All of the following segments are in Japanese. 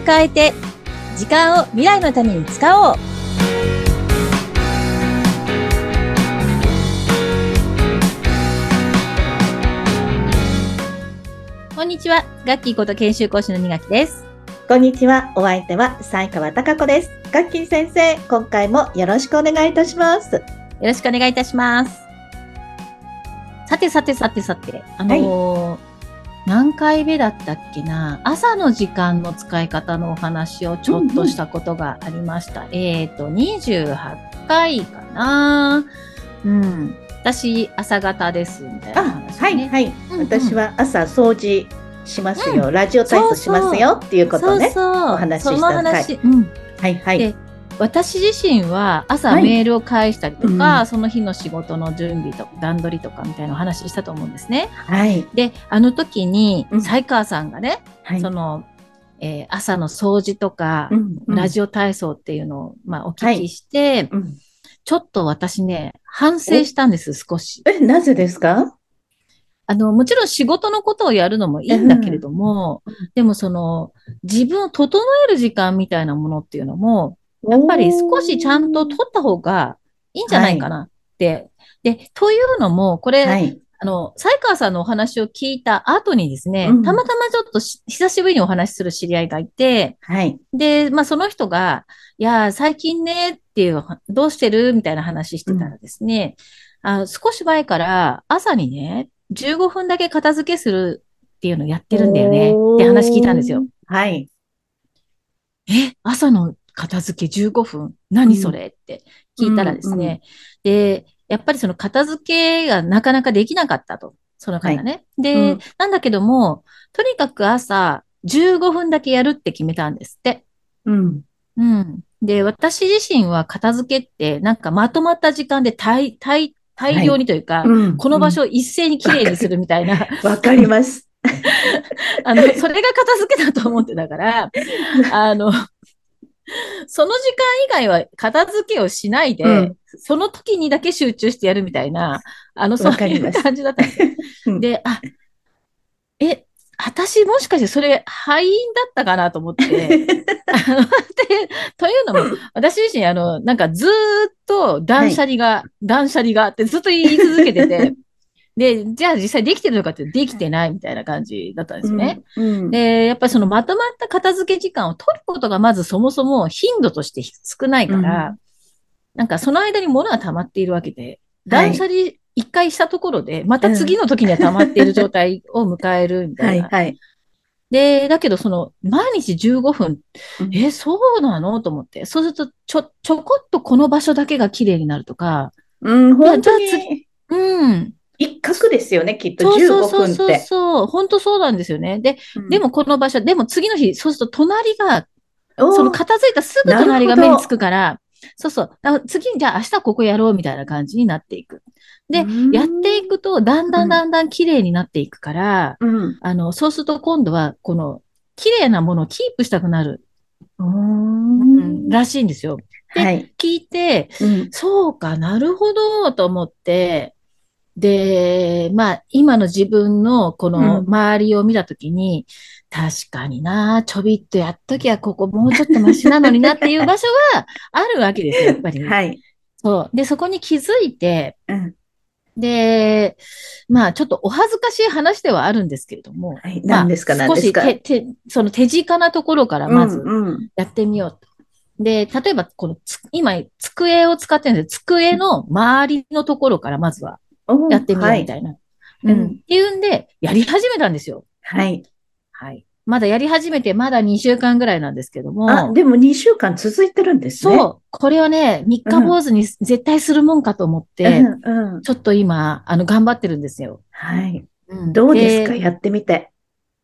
を変えて、時間を未来のために使おう。こんにちは。ガッキーこと研修講師の二垣です。こんにちは。お相手は西川貴子です。ガッキー先生、今回もよろしくお願いいたします。よろしくお願いいたします。さてさてさてさて、あのー何回目だったっけな？朝の時間の使い方のお話をちょっとしたことがありました。えっ、と、28回かなうん。私、朝方です、みたいなあ、話、ね。はい、はい。うんうん私は朝掃除しますよ。ラジオ体操しますよっていうことね。そうそう。お話ししたその話、うん。はい、はい。で私自身は朝はい。メールを返したりとか、うん。その日の仕事の準備とか段取りとかみたいなお話したと思うんですね。はい、で、あの時にうん、西川さんがね、はい。その、えー朝の掃除とか、うんうん。ラジオ体操っていうのを、まあ、お聞きして、うん。ちょっと私ね、反省したんです、少し。え、なぜですか？あの、もちろん仕事のことをやるのもいいんだけれども、うん。でもその、自分を整える時間みたいなものっていうのも、やっぱり少しちゃんと取った方がいいんじゃないかなって。で、というのも、これ、はい。あの、西川さんのお話を聞いた後にですね、うんたまたまちょっとし久しぶりにお話しする知り合いがいて、はい。で、まあその人が、いやー、最近ねっていう、どうしてるみたいな話してたらですね、あ少し前から朝にね、15分だけ片付けするっていうのをやってるんだよねって話聞いたんですよ。。はい。え、朝の片付け15分何それ？って聞いたらですね、で、やっぱりその片付けがなかなかできなかったと。その方ね。で、うんなんだけども、とにかく朝15分だけやるって決めたんですって。うん。うん。で、私自身は片付けって、なんかまとまった時間で大、大、大量にというか、うんこの場所を一斉にきれいにするみたいな、わかります。あの、それが片付けだと思ってたから、あの、その時間以外は片付けをしないで、うん。その時にだけ集中してやるみたいな、あの、そういう感じだったんですよ。うん。で、あ、え、私もしかしてそれ敗因だったかなと思って、あのでというのも、私自身、あの、なんかずーっと断捨離が、断捨離がってずっと言い続けてて、で、じゃあ実際できてるのかってできてないみたいな感じだったんですよね。うん。うんで、やっぱりそのまとまった片付け時間を取ることがまずそもそも頻度として少ないから、なんかその間に物が溜まっているわけで、はい断捨離一回したところで、また次の時には溜まっている状態を迎えるみたな。はいい、はい。で、だけどその毎日15分、うんえ、そうなのと思って。そうすると、ちょ、ちょこっとこの場所だけが綺麗になるとか、うん、本当にうん。一角ですよね、きっとそうそう15そうそう。そう。本当そうなんですよね。で、うんでもこの場所、でも次の日、そうすると隣がその片付いたすぐ隣が目につくから、そうそう。次にじゃあ明日ここやろうみたいな感じになっていく。でうんやっていくと、だんだんだんだん綺麗になっていくから、うん。あの、そうすると今度は、この、綺麗なものをキープしたくなる、ううんんらしいんですよ。ではい。聞いて、うんそうかなるほど、と思って、で、まあ、今の自分のこのうん周りを見たときに、確かにな、ちょびっとやっときゃここもうちょっとマシなのになっていう場所があるわけですよ、やっぱり。はい。そう。で、そこに気づいて、うんで、まあ、ちょっとお恥ずかしい話ではあるんですけれども、はい。まあ何ですか、何少し。手手、その手近なところからまずうんうんやってみようと。で、例えば、このつ、今、机を使ってるんです机の周りのところからまずはやってみようはいみたいな。ううんん。っていうんで、やり始めたんですよ。はい。はい。まだやり始めて、まだ2週間ぐらいなんですけども。あ、でも2週間続いてるんですね。そう。これをね、三日坊主に絶対するもんかと思って、うんうん。ちょっと今、あの、頑張ってるんですよ。はい。うんどうですか、やってみて。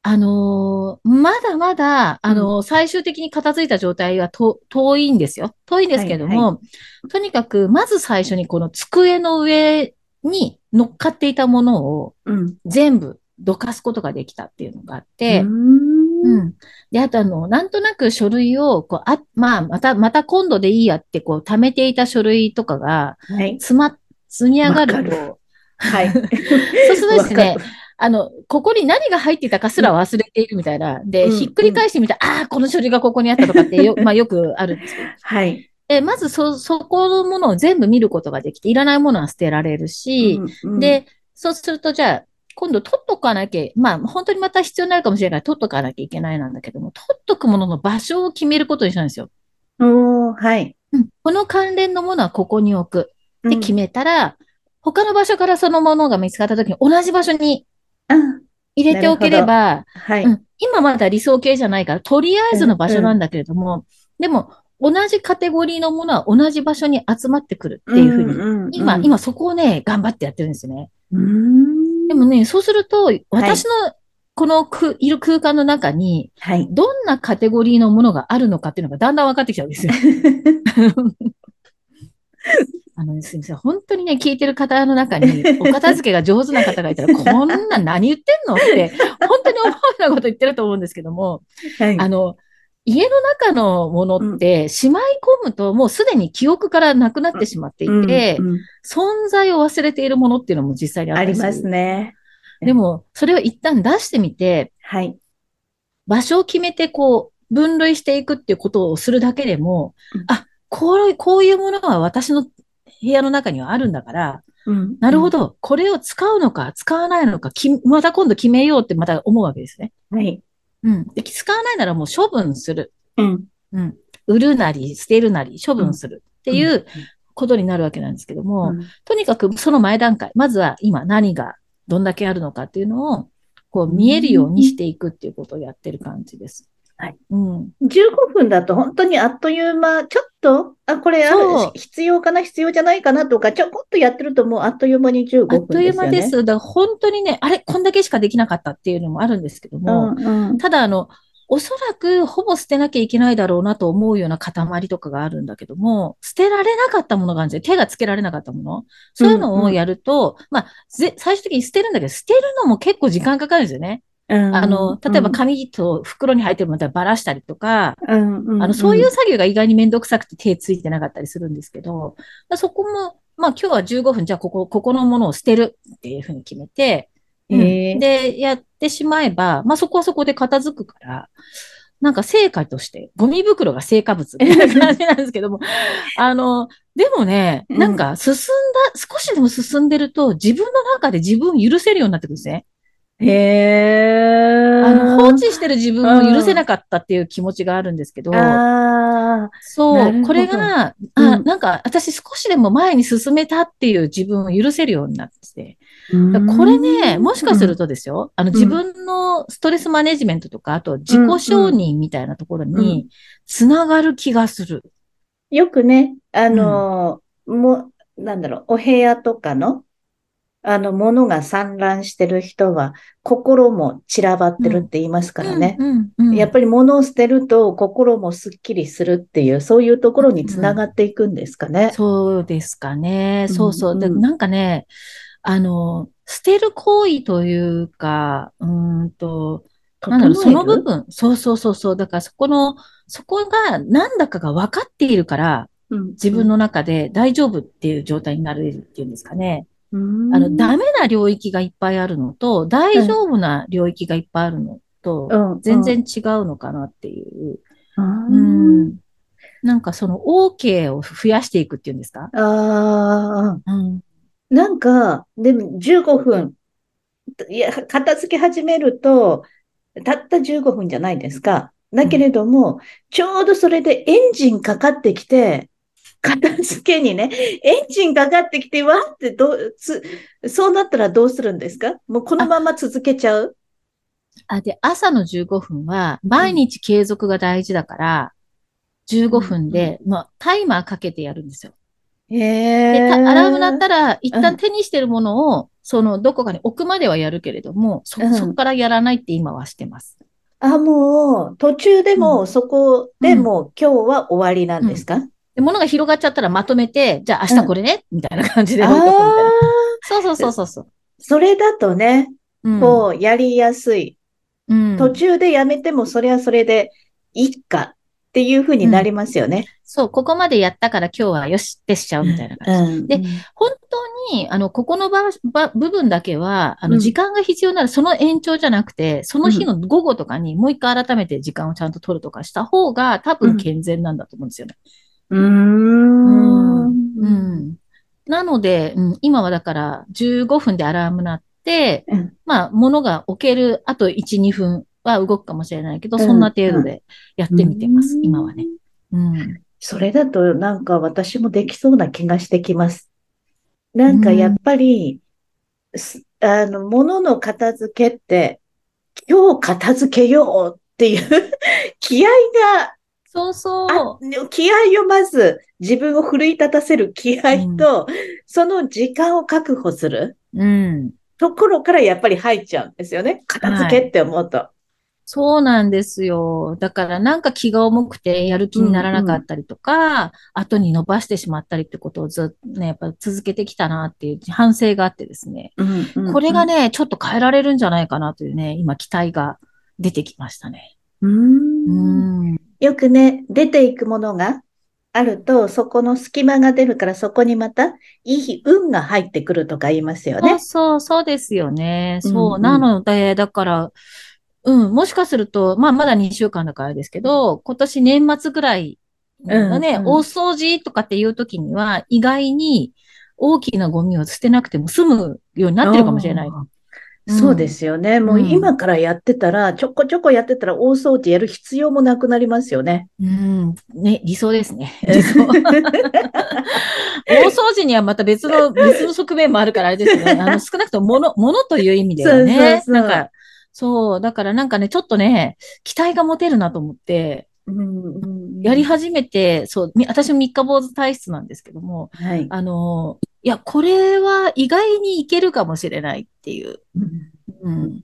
あのーまだまだ、あのー最終的に片付いた状態はと遠いんですよ。遠いんですけども、はいとにかく、まず最初にこの机の上に乗っかっていたものをうん。全部どかすことができたっていうのがあって、うーんうん。で、あとあの、なんとなく書類を、こう、あ、まあ、また、また今度でいいやって、こう、貯めていた書類とかが、はい。詰ま、積み上がると、はい。そうするとですねあの、ここに何が入っていたかすら忘れているみたいな。で、うんひっくり返してみたら、ああ、この書類がここにあったとかってよ、まあよくあるんですけど。はい。で、まずそ、そこのものを全部見ることができて、いらないものは捨てられるし、うんうん、で、そうすると、じゃあ、今度取っとかなきゃ、まあ、本当にまた必要になるかもしれないから、取っとかなきゃいけないなんだけども、取っとくものの場所を決めることにしたんですよ。おーはい。うん。この関連のものはここに置く。で、決め、めたら、他の場所からそのものが見つかった時に同じ場所にうん入れておければ、はい。うん、今まだ理想形じゃないから、とりあえずの場所なんだけれども、でも、同じカテゴリーのものは同じ場所に集まってくるっていうふうに、んん今、、今そこをね、頑張ってやってるんですよね。でもね、そうすると、私のこのくいる空間の中に、はい。どんなカテゴリーのものがあるのかっていうのがだんだん分かってきちゃうんですよ。あの、すみません。本当にね、聞いてる方の中に、お片付けが上手な方がいたら、こんなん何言ってんのって、本当に思うようなこと言ってると思うんですけども、はい。あの、家の中のものって、しまい込むと、もうすでに記憶からなくなってしまっていて、うんうん存在を忘れているものっていうのも実際にありますね。でも、それを一旦出してみて、はい。場所を決めて、こう、分類していくっていうことをするだけでも、うんあ、こう、こういうものは私の部屋の中にはあるんだから、うんなるほ。ど、これを使うのか、使わないのか、きまた今度決めようってまた思うわけですね。はい。うん。で使わないならもう処分する。うん。うん。売るなり、捨てるなり、処分するっていうことになるわけなんですけども、うんとにかくその前段階、まずは今何がどんだけあるのかっていうのを、こう見えるようにしていくっていうことをやってる感じです。はい。うん。15分だと本当にあっという間、ちょっと、あ、これあ必要かな、必要じゃないかなとか、ちょこっとやってるともうあっという間に15あっという。間です。だから本当にね、あれ、こんだけしかできなかったっていうのもあるんですけども、うんうん。ただあの、おそらくほぼ捨てなきゃいけないだろうなと思うような塊とかがあるんだけども、捨てられなかったものがあるんですよ。手がつけられなかったもの。そういうのをやると、まあ、ぜ最終的に捨てるんだけど、捨てるのも結構時間かかるんですよね。うん。あの、例えば紙と袋に入ってるものをばらしたりとか、うんうんあの、そういう作業が意外にめんどくさくて手ついてなかったりするんですけど、だそこも、まあ今日は15分、じゃあここ、ここのものを捨てるっていうふうに決めて、うん。で、やってしまえば、まあそこはそこで片付くから、なんか成果として、ゴミ袋が成果物みたいな感じなんですけども、あの、でもね、うん。なんか進んだ、少しでも進んでると、自分の中で自分を許せるようになってくるんですね。へー。あの、放置してる自分を許せなかったっていう気持ちがあるんですけど、あそう、これが、うん。あなんか私少しでも前に進めたっていう自分を許せるようになって。これね、もしかすると、とですよ、あの自分のストレスマネジメントとか、あと自己承認みたいなところにつながる気がする。よくね、あの、もう、なんだろう、お部屋とかの、あの、物が散乱してる人は、心も散らばってるって言いますからね。うんうんうんやっぱり物を捨てると心もすっきりするっていう、そういうところにつながっていくんですかね。そうですかね。そうそう。で、うんうんなんかね、あの、捨てる行為というか、うーんと、なんだろう、その部分、そうそうそうそう。だからそこの、そこがなんだかが分かっているから、分自分の中で大丈夫っていう状態になれるっていうんですかね。ああの、ダメな領域がいっぱいあるのと、大丈夫な領域がいっぱいあるのと、全然違うのかなっていう。うん。なんかその OK を増やしていくっていうんですか？ああ、うん。なんか、でも15分、いや、片付け始めると、たった15分じゃないですか。だけれども、ちょうどそれでエンジンかかってきて、片付けにね、エンジンかかってきて、わーってどう、つ、そうなったらどうするんですか？もうこのまま続けちゃう？あ、で、朝の15分は、毎日継続が大事だから、15分で、まあ、タイマーかけてやるんですよ。へで、え。たアラーム鳴ったら、一うん。旦手にしてるものを、その、どこかに置くまではやるけれども、そ、うん。そこからやらないって今はしてます。あ、もう、途中でうも、そこでもう、今日は終わりなんですか？で、物が広がっちゃったらまとめて、じゃあ明日これね、みたいな感じでみたいな。あ、そうそうそうそうそう。それだとね、うん。こう、やりやすい。うん。途中でやめても、それはそれで、いっかっっていうふうになりますよね。そう、ここまでやったから今日はよしってしちゃうみたいな感じ。うん。で本当に、あの、ここの場場部分だけは、あの、うん時間が必要ならその延長じゃなくて、その日の午後とかにもう一回改めて時間をちゃんと取るとかした方が多分健全なんだと思うんですよね。うーん。うん。なので、うん、今はだから15分でアラーム鳴って、うんまあ、物が置けるあと1、2分は動くかもしれないけど、うんそんな程度でやってみてます、うん今はね。うん。それだとなんか私もできそうな気がしてきます。なんかやっぱり、すあの、物の片付けって、今日片付けようっていう 気合そうそう。気合をまず自分を奮い立たせる気合と、その時間を確保するうん。ところからやっぱり入っちゃうんですよね。片付けって思うと。そうなんですよ。だからなんか気が重くてやる気にならなかったりとか、後に伸ばしてしまったりってことをずっとね、やっぱ続けてきたなっていう反省があってですね。うんうんこれがね、ちょっと変えられるんじゃないかなというね、今期待が出てきましたね。う。うんん。よくね、出ていくものがあると、そこの隙間が出るから、そこにまたいい運が入ってくるとか言いますよね。そう、そうですよね。うんそう。うんなので、だから、うん、もしかすると、まあ、まだ2週間だからですけど、今年年末ぐらいのね、うんうん大掃除とかっていう時には、意外に大きなゴミを捨てなくても済むようになってるかもしれない。うんそうですよね。もううん今からやってたら、ちょこちょこやってたら大掃除やる必要もなくなりますよね。うん。ね、理想ですね。理想。大掃除にはまた別の、別の側面もあるからあれですね。あの、少なくとも物、物という意味ではね。そうそうそうなんか、そう、だからなんかね、ちょっとね、期待が持てるなと思って、うんうんやり始めて、そう、み私も三日坊主体質なんですけども、はい。あの、いや、これは意外にいけるかもしれないっていう。うん。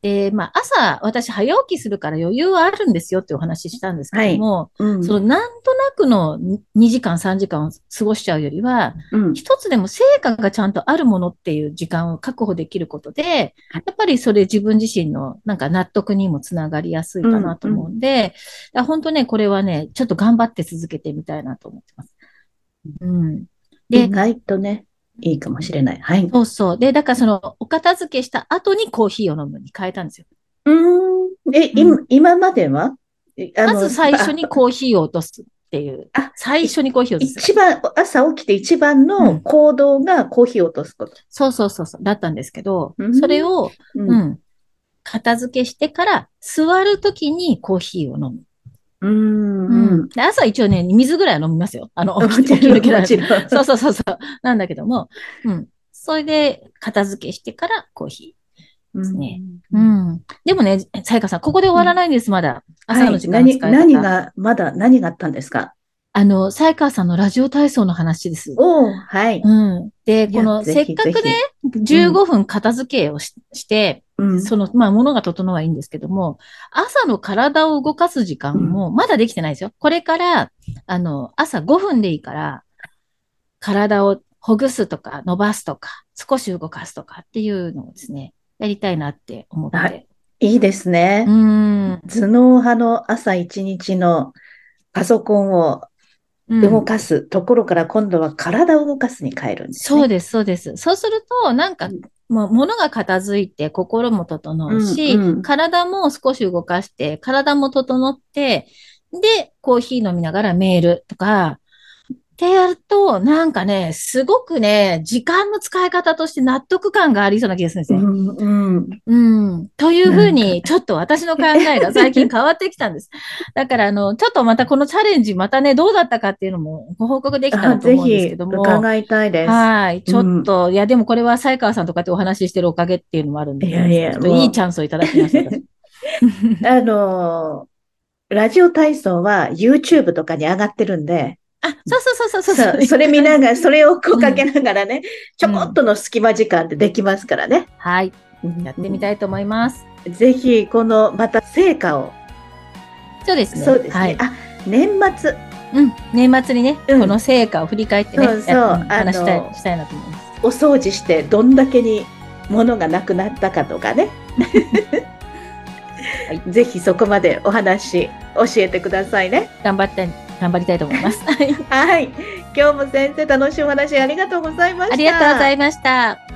で、まあ、朝、私早起きするから余裕はあるんですよってお話ししたんですけども、うんそのなんとなくの2時間、3時間を過ごしちゃうよりは、うん一つでも成果がちゃんとあるものっていう時間を確保できることで、やっぱりそれ自分自身のなんか納得にもつながりやすいかなと思うんで、だから本当ね、これはね、ちょっと頑張って続けてみたいなと思ってます。うん。で意、外とね、いいかもしれない。はい。そうそう。で、だからその、お片付けした後にコーヒーを飲むに変えたんですよ。うん。え、今今までは？まず最初にコーヒーを落とすっていう あ。最初にコーヒーを落とす。一番、朝起きて一番の行動がコーヒーを落とすこと。そうそうそうそう。だったんですけどう、んそれを、うう。ん。片付けしてから、座るときにコーヒーを飲む。うん。ううんん。で朝一応ね、水ぐらいは飲みますよ。あの、も起きちろん、起きるもちろん。そうそうそうそう。なんだけども、うん。それで、片付けしてからコーヒですねー。うん。でもね、さやかさん、ここで終わらないんです、まだ。朝の時間の何、使い方。何が、まだ何があったんですか？あの、さやかさんのラジオ体操の話です。おおはい。うん。で、この、せっかくね、15分片付けをしして、うん。その、まあ、物が整はいいんですけども、朝の体を動かす時間も、まだできてないですよ。これから、あの、朝5分でいいから、体をほぐすとか、伸ばすとか、少し動かすとかっていうのをですね、やりたいなって思って。はいいいですねう。ん。頭脳派の朝一日のパソコンをうん動かすところから今度は体を動かすに変えるんですね。そうです、そうです。そうすると、なんか、もう物が片付いて心も整うし、うんうん体も少し動かして、体も整って、で、コーヒー飲みながらメールとか、ってやると、なんかね、すごくね、時間の使い方として納得感がありそうな気がするんですね。うんうんうん。というふうに、ちょっと私の考えが最近変わってきたんです。だから、あの、ちょっとまたこのチャレンジ、またね、どうだったかっていうのもご報告できたらと思うんですひけども。伺いたいです。はい。ちょっと、いや、でもこれは才川さんとかってお話ししてるおかげっていうのもあるんで、いやいやいいチャンスをいただきました。私 あのー、ラジオ体操は YouTube とかに上がってるんで、あ、そうそうそうそうそうそれ見ながら、それをこううんかけながらね、ちょこっとの隙間時間でできますからね。はい。やってみたいと思います。ぜひ、この、また成果を。そうですね。そうですね。はい。あ、年末。うん。年末にね、うんこの成果を振り返ってね、そうそう話したい、したいなと思います。お掃除してどんだけに物がなくなったかとかね。はいぜひそこまでお話し教えてくださいね。頑張って、頑張りたいと思います。はいはい。今日も先生楽しいお話ありがとうございました。ありがとうございました。